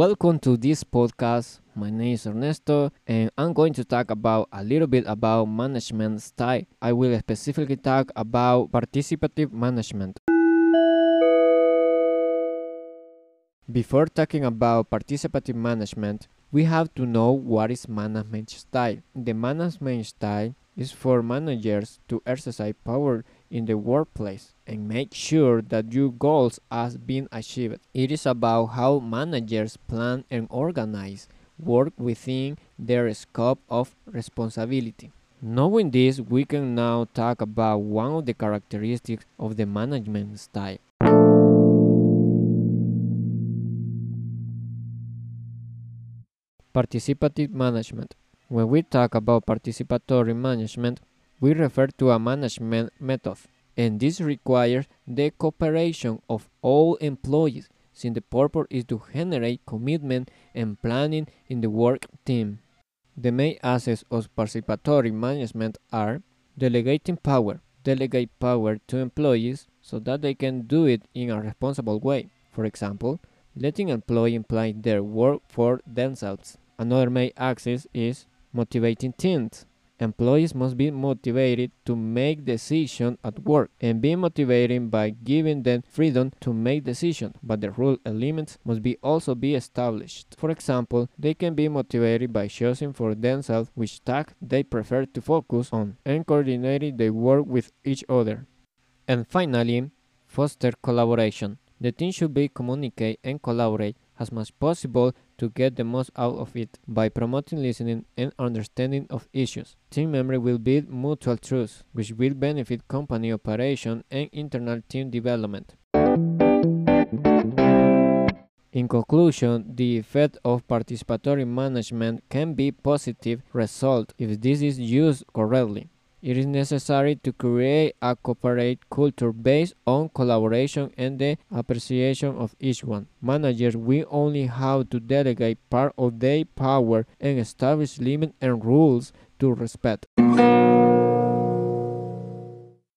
Welcome to this podcast. My name is Ernesto, and I'm going to talk about a little bit about management style. I will specifically talk about participative management. Before talking about participative management, we have to know what is management style. The management style is for managers to exercise power in the workplace and make sure that your goals are being achieved. It is about how managers plan and organize work within their scope of responsibility. Knowing this, we can now talk about one of the characteristics of the management style. Participative management. When we talk about participatory management, we refer to a management method, and this requires the cooperation of all employees, since the purpose is to generate commitment and planning in the work team. The main aspects of participatory management are delegating power, delegate power to employees so that they can do it in a responsible way. For example, letting employees plan their work for themselves. Another main axis is motivating teams. Employees must be motivated to make decisions at work and be motivated by giving them freedom to make decisions, but the rule elements must be also be established. For example, they can be motivated by choosing for themselves which task they prefer to focus on and coordinating their work with each other. And finally, foster collaboration. The team should be communicate and collaborate as much possible to get the most out of it by promoting listening and understanding of issues. Team members will build mutual trust, which will benefit company operation and internal team development. In conclusion, the effect of participatory management can be positive result if this is used correctly. It is necessary to create a corporate culture based on collaboration and the appreciation of each one. Managers will only have to delegate part of their power and establish limits and rules to respect.